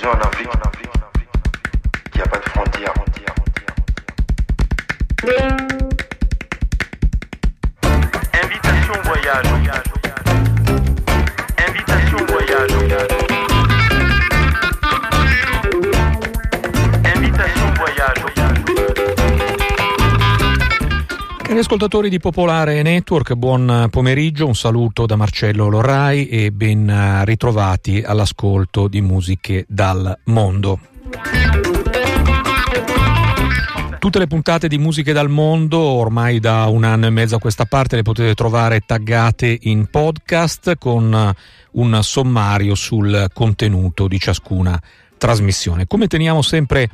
Disons en Afrique qu'il n'y a pas de frontières. Cari ascoltatori di Popolare Network, buon pomeriggio, un saluto da Marcello Lorrai e ben eh, ritrovati all'ascolto di musiche dal mondo. Tutte le puntate di Musiche dal Mondo, ormai da un anno e mezzo a questa parte, le potete trovare taggate in podcast con eh, un sommario sul contenuto di ciascuna trasmissione. Come teniamo sempre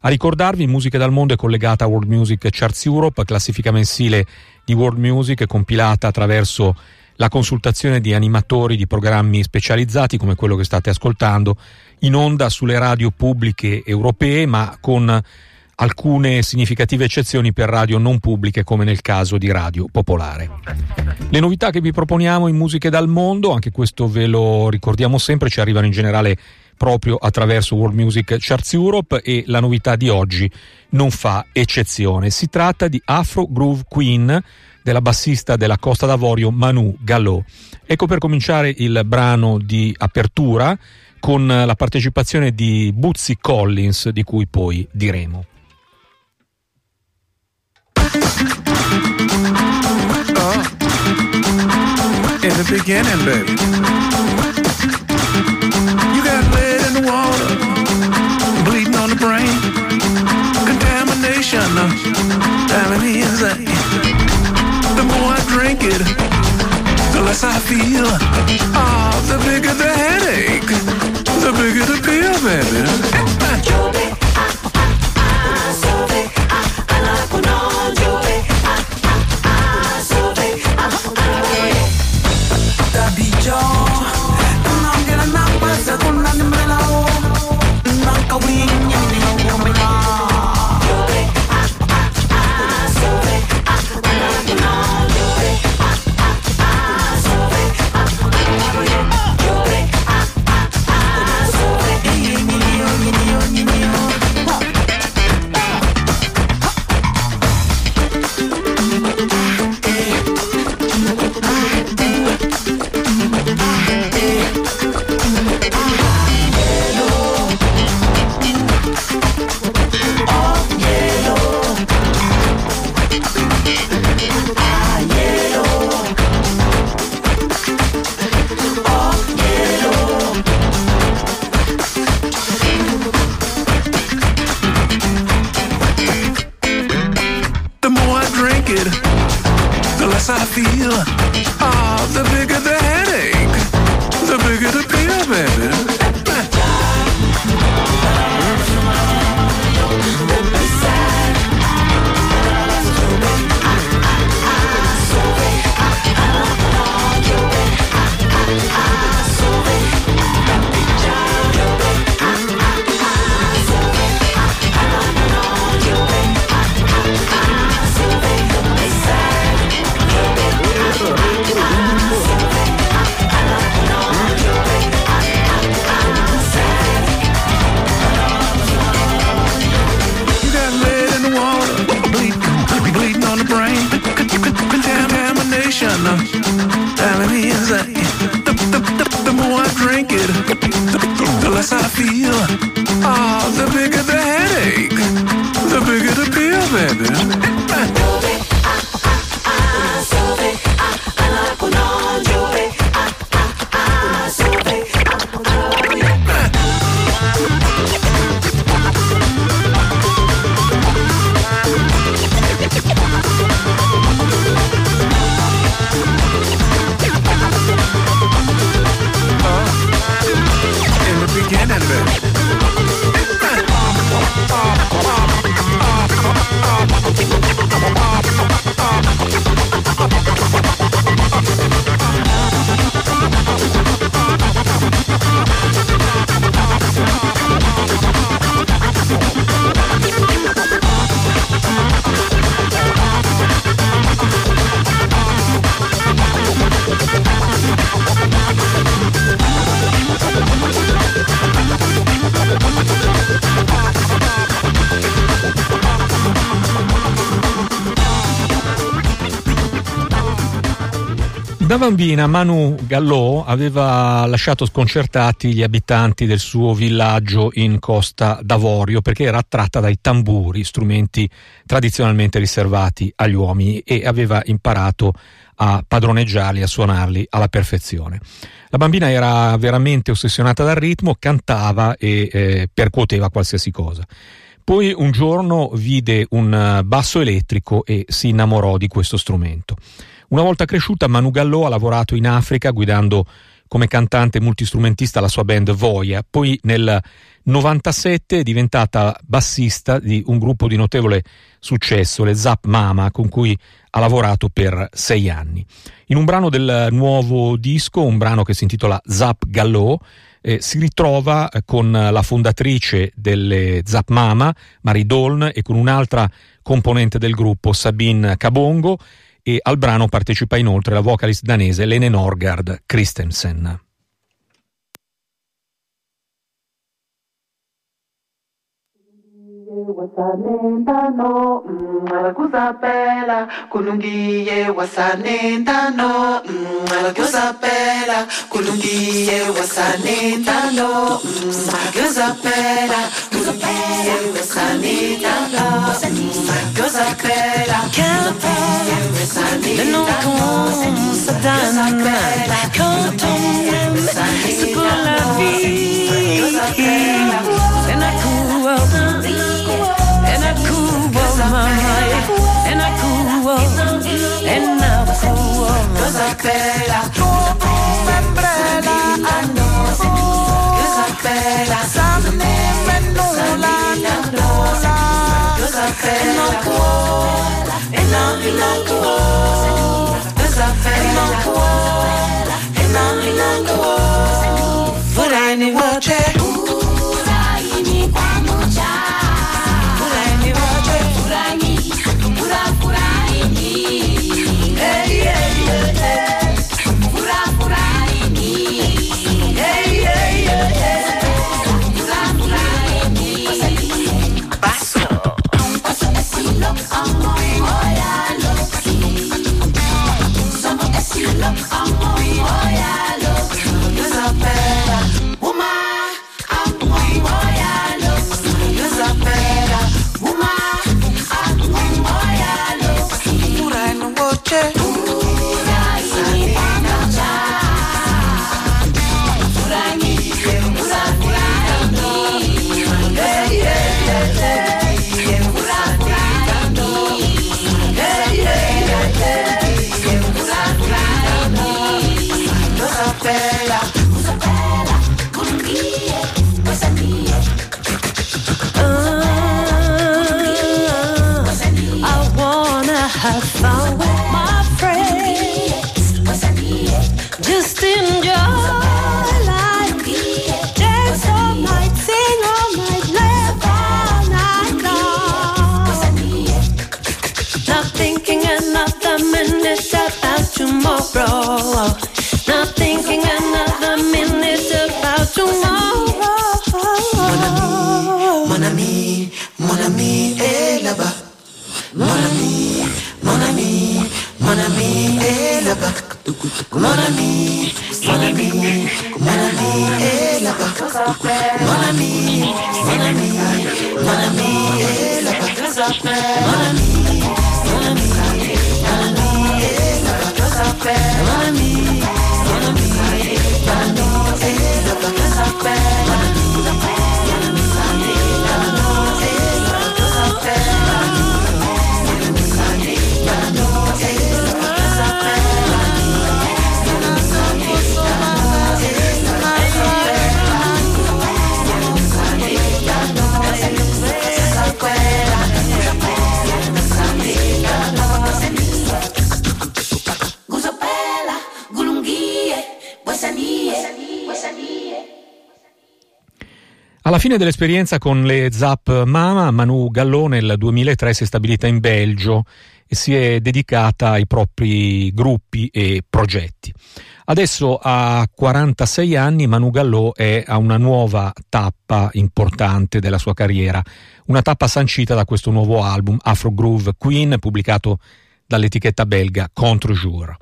a ricordarvi, Musiche dal Mondo è collegata a World Music Charts Europe, classifica mensile di World Music compilata attraverso la consultazione di animatori di programmi specializzati come quello che state ascoltando in onda sulle radio pubbliche europee, ma con alcune significative eccezioni per radio non pubbliche come nel caso di Radio Popolare. Le novità che vi proponiamo in Musiche dal Mondo, anche questo ve lo ricordiamo sempre, ci arrivano in generale proprio attraverso World Music Charts Europe e la novità di oggi non fa eccezione. Si tratta di Afro Groove Queen della bassista della Costa d'Avorio Manu Gallò. Ecco per cominciare il brano di apertura con la partecipazione di Buzzy Collins di cui poi diremo. in the beginning, baby. Less I feel. Ah, the bigger the headache, the bigger the pill, baby. Da bambina Manu Gallò aveva lasciato sconcertati gli abitanti del suo villaggio in Costa d'Avorio perché era attratta dai tamburi, strumenti tradizionalmente riservati agli uomini, e aveva imparato a padroneggiarli, a suonarli alla perfezione. La bambina era veramente ossessionata dal ritmo, cantava e eh, percuoteva qualsiasi cosa. Poi un giorno vide un basso elettrico e si innamorò di questo strumento. Una volta cresciuta, Manu Gallò ha lavorato in Africa guidando come cantante multistrumentista la sua band Voia, poi nel 97 è diventata bassista di un gruppo di notevole successo, le Zap Mama, con cui ha lavorato per sei anni. In un brano del nuovo disco, un brano che si intitola Zap Gallò, eh, si ritrova eh, con la fondatrice delle Zap Mama, Marie Doln, e con un'altra componente del gruppo, Sabine Cabongo, e al brano partecipa inoltre la vocalist danese Lene Norgard Christensen. wasanendano abakuzapela kulungiye wasanendano abakuzapela kulungiye wasanendano abakuzapela up. Cosapela, umbrella, Cosapela, samne menula, menula, Cosapela, and I, and I cool, Cosapela, and I, and I cool, Furaini wache, Furaini fine dell'esperienza con le Zap Mama, Manu Gallò nel 2003 si è stabilita in Belgio e si è dedicata ai propri gruppi e progetti. Adesso a 46 anni Manu Gallò è a una nuova tappa importante della sua carriera, una tappa sancita da questo nuovo album Afro Groove Queen pubblicato dall'etichetta belga Contre Jour.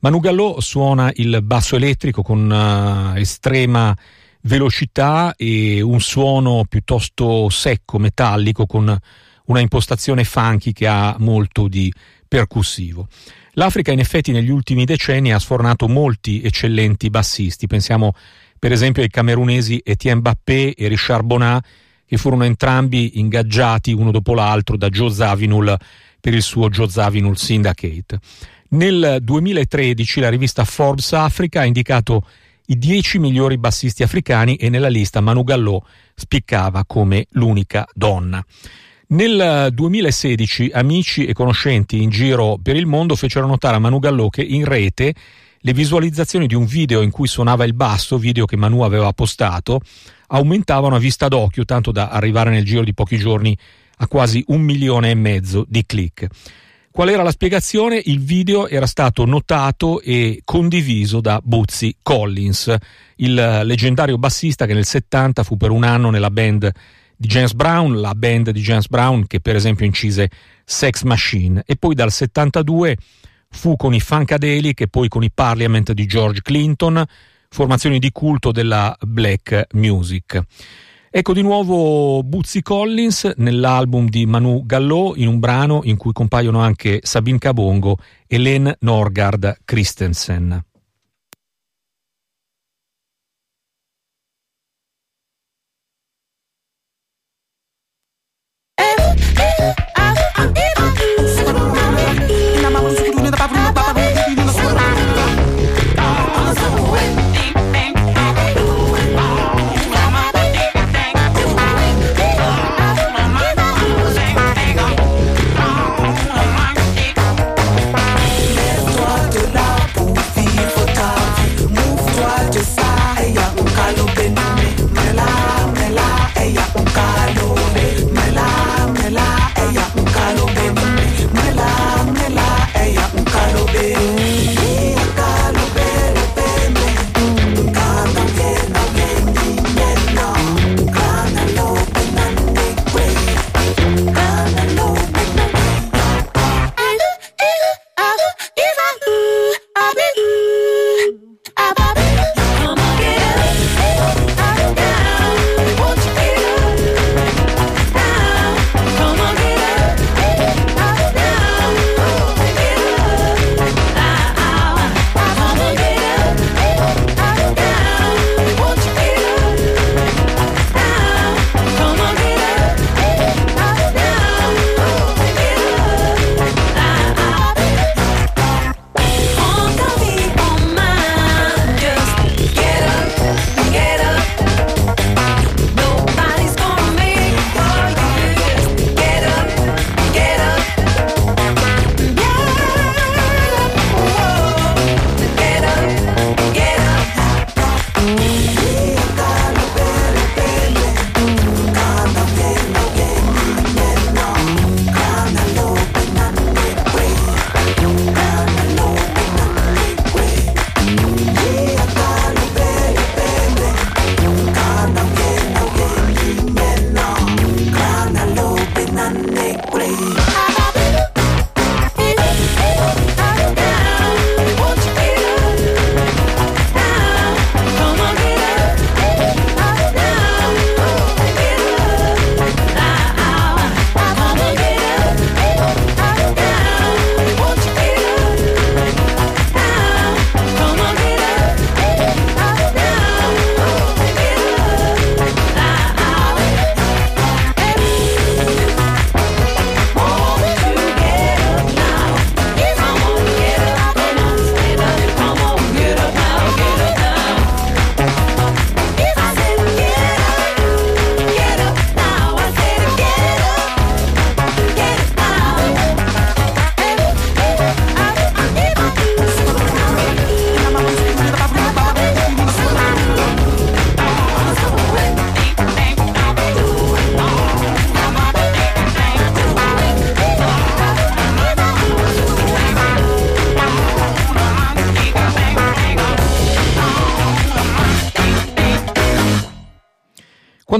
Manu Gallò suona il basso elettrico con uh, estrema velocità e un suono piuttosto secco, metallico, con una impostazione funky che ha molto di percussivo. L'Africa in effetti negli ultimi decenni ha sfornato molti eccellenti bassisti, pensiamo per esempio ai camerunesi Etienne Bappé e Richard Bonat, che furono entrambi ingaggiati uno dopo l'altro da Joe Zawinul per il suo Joe Zawinul Syndicate. Nel 2013 la rivista Forbes Africa ha indicato i 10 migliori bassisti africani e nella lista Manu Gallò spiccava come l'unica donna. Nel 2016 amici e conoscenti in giro per il mondo fecero notare a Manu Gallò che in rete le visualizzazioni di un video in cui suonava il basso, video che Manu aveva postato, aumentavano a vista d'occhio tanto da arrivare nel giro di pochi giorni a quasi un milione e mezzo di click. Qual era la spiegazione? Il video era stato notato e condiviso da Bootsy Collins, il leggendario bassista che nel 70 fu per un anno nella band di James Brown, la band di James Brown che per esempio incise Sex Machine e poi dal 72 fu con i Funkadelic e poi con i Parliament di George Clinton, formazioni di culto della black music. Ecco di nuovo Buzzi Collins nell'album di Manu Gallò in un brano in cui compaiono anche Sabine Cabongo e Len Norgard Christensen.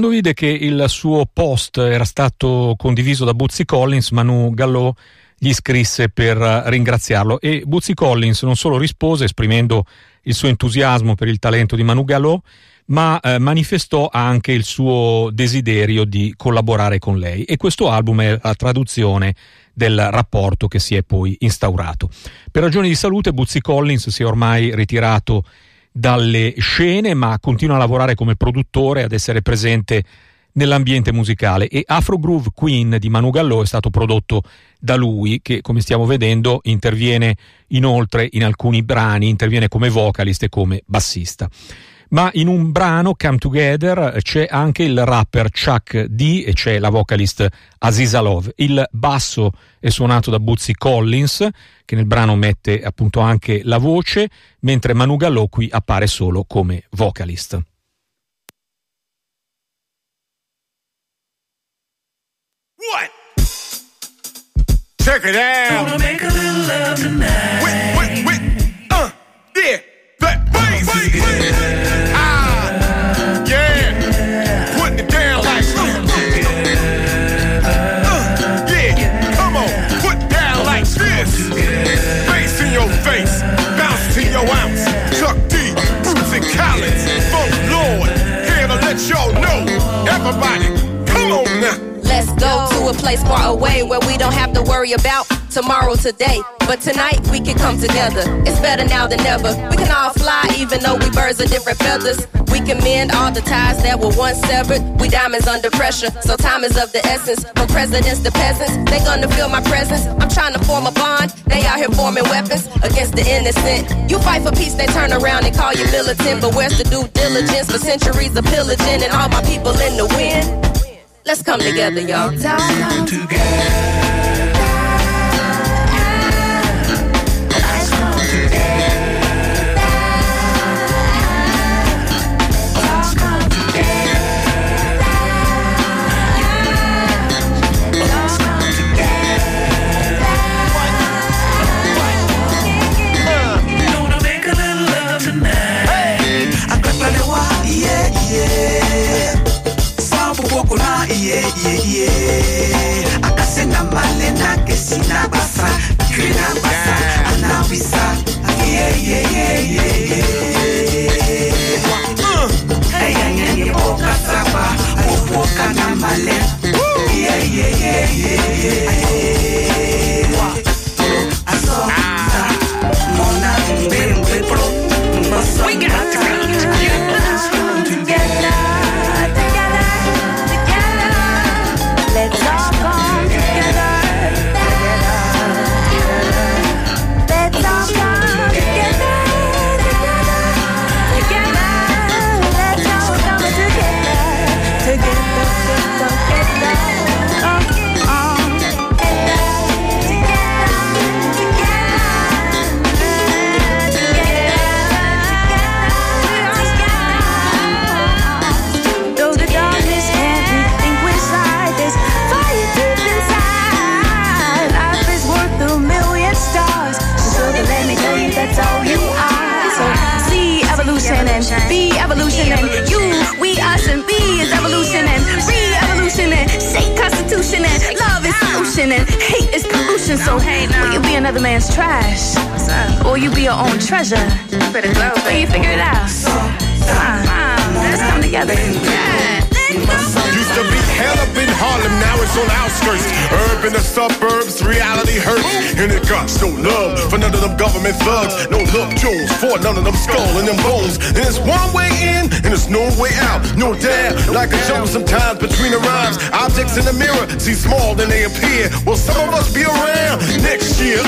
Quando vide che il suo post era stato condiviso da Buzzi Collins, Manu Gallò gli scrisse per ringraziarlo e Buzzy Collins non solo rispose esprimendo il suo entusiasmo per il talento di Manu Galò, ma eh, manifestò anche il suo desiderio di collaborare con lei e questo album è la traduzione del rapporto che si è poi instaurato. Per ragioni di salute Buzzy Collins si è ormai ritirato dalle scene ma continua a lavorare come produttore, ad essere presente nell'ambiente musicale e Afro Groove Queen di Manu Gallò è stato prodotto da lui che come stiamo vedendo interviene inoltre in alcuni brani, interviene come vocalist e come bassista. Ma in un brano, Come Together, c'è anche il rapper Chuck D e c'è la vocalist Aziza Love. Il basso è suonato da Buzzy Collins, che nel brano mette appunto anche la voce, mentre Manu Gallò qui appare solo come vocalist. What? Check it out. Place far away where we don't have to worry about tomorrow today. But tonight we can come together. It's better now than never. We can all fly even though we birds of different feathers. We can mend all the ties that were once severed. We diamonds under pressure, so time is of the essence. From presidents to peasants, they gonna feel my presence. I'm trying to form a bond. They out here forming weapons against the innocent. You fight for peace, they turn around and call you militant. But where's the due diligence for centuries of pillaging and all my people in the wind? Let's come together, y'all. Come together. Na kesi na basa, kiri na basa, anawisa, yeah, yeah, yeah, yeah, yeah. pollution and hate is pollution. So hate, will you be another man's trash? What's up? Or you be your own treasure? Better go. But you figure it out. So, so, Come let's come together. Yeah. Used to be hell up in Harlem, now it's on outskirts. Urban the suburbs, reality hurts. And it got no love for none of them government thugs. No love jewels for none of them skull and them bones. And it's one way in and it's no way out. No doubt, like a jump sometimes between the rhymes. Objects in the mirror seem small than they appear. Will some of us be around next year?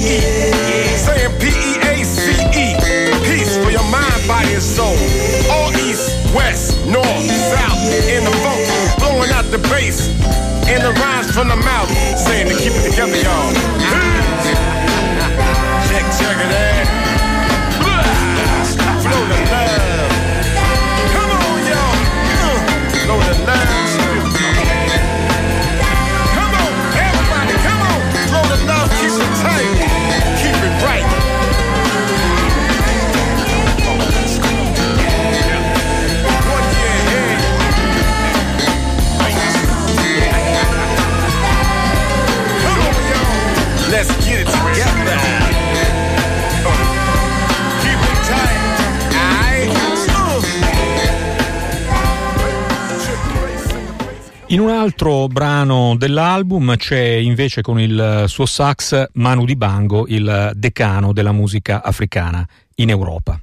D. Saying P-E-A-C-E. Peace for your mind, body, and soul. All east, west, north, south, in the funk, blowing out the bass. And the rhymes from the mouth, saying to keep it together, y'all. Check, check it out. In un altro brano dell'album c'è invece con il suo sax Manu Dibango, il decano della musica africana in Europa.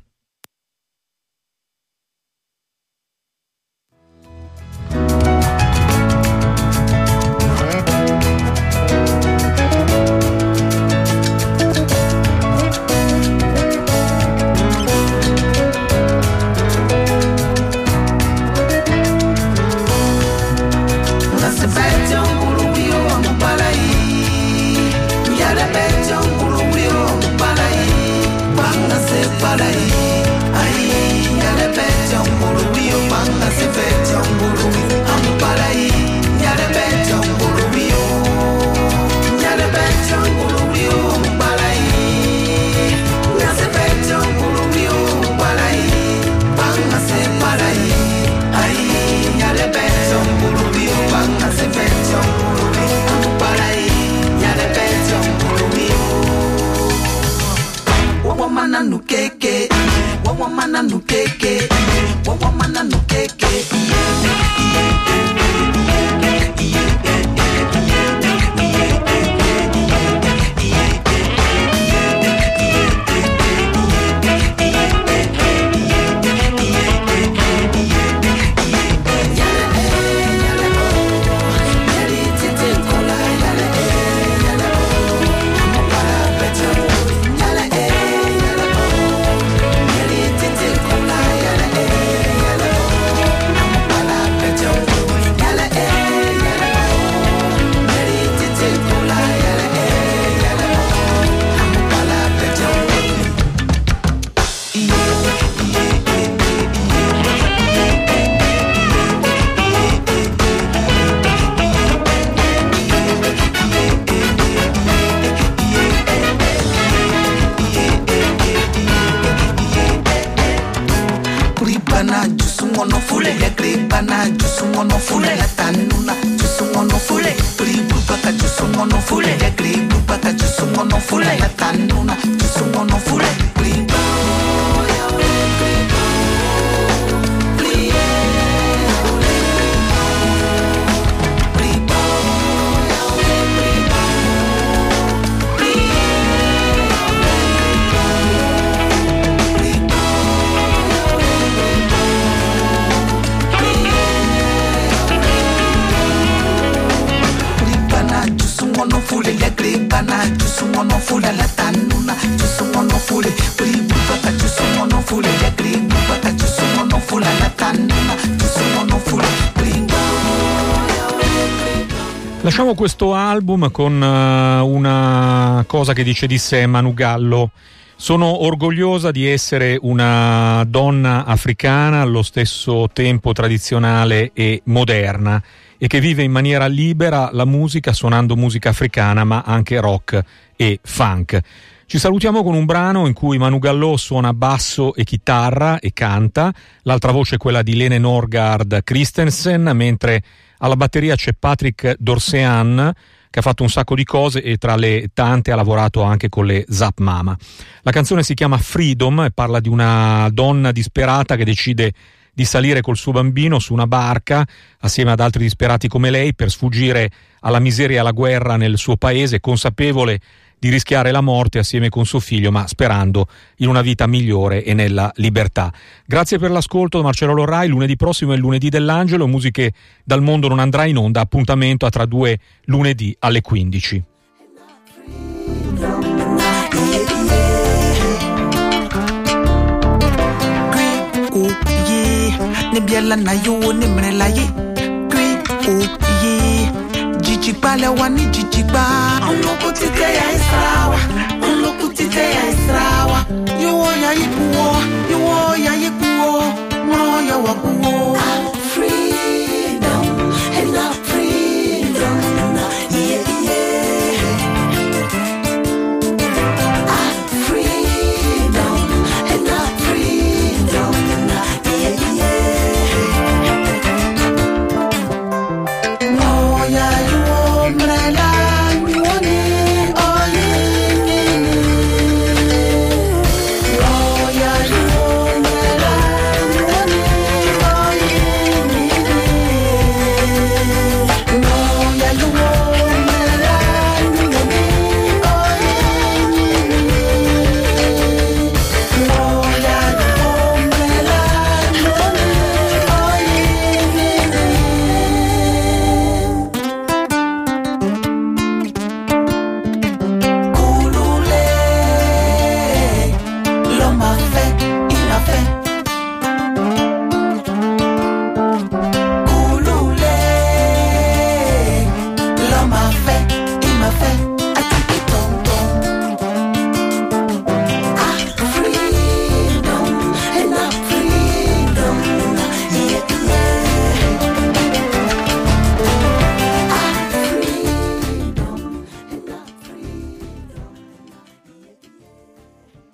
Lasciamo questo album con eh, una cosa che dice di sé Manu Gallo. Sono orgogliosa di essere una donna africana allo stesso tempo tradizionale e moderna e che vive in maniera libera la musica suonando musica africana ma anche rock e funk. Ci salutiamo con un brano in cui Manu Gallo suona basso e chitarra e canta, l'altra voce è quella di Lene Norgard Christensen, mentre alla batteria c'è Patrick Dorsean che ha fatto un sacco di cose e tra le tante ha lavorato anche con le Zap Mama. La canzone si chiama Freedom e parla di una donna disperata che decide di salire col suo bambino su una barca assieme ad altri disperati come lei per sfuggire alla miseria e alla guerra nel suo paese, consapevole di rischiare la morte assieme con suo figlio, ma sperando in una vita migliore e nella libertà. Grazie per l'ascolto Marcello Lorrai, lunedì prossimo è lunedì dell'Angelo, musiche dal mondo non andrà in onda, appuntamento a tra due lunedì alle 15. o ye ne biɛla na yo ne minɛ la ye gri o jijigbalẹ̀ wa ní jijigba. Unlokutite ya Israwa, unlokutite ya Israwa. Yíwọ́ ya yíkuwọ́, yíwọ́ ya yíkuwọ́, wọ́n yọ wọ́kuwọ́. the wall.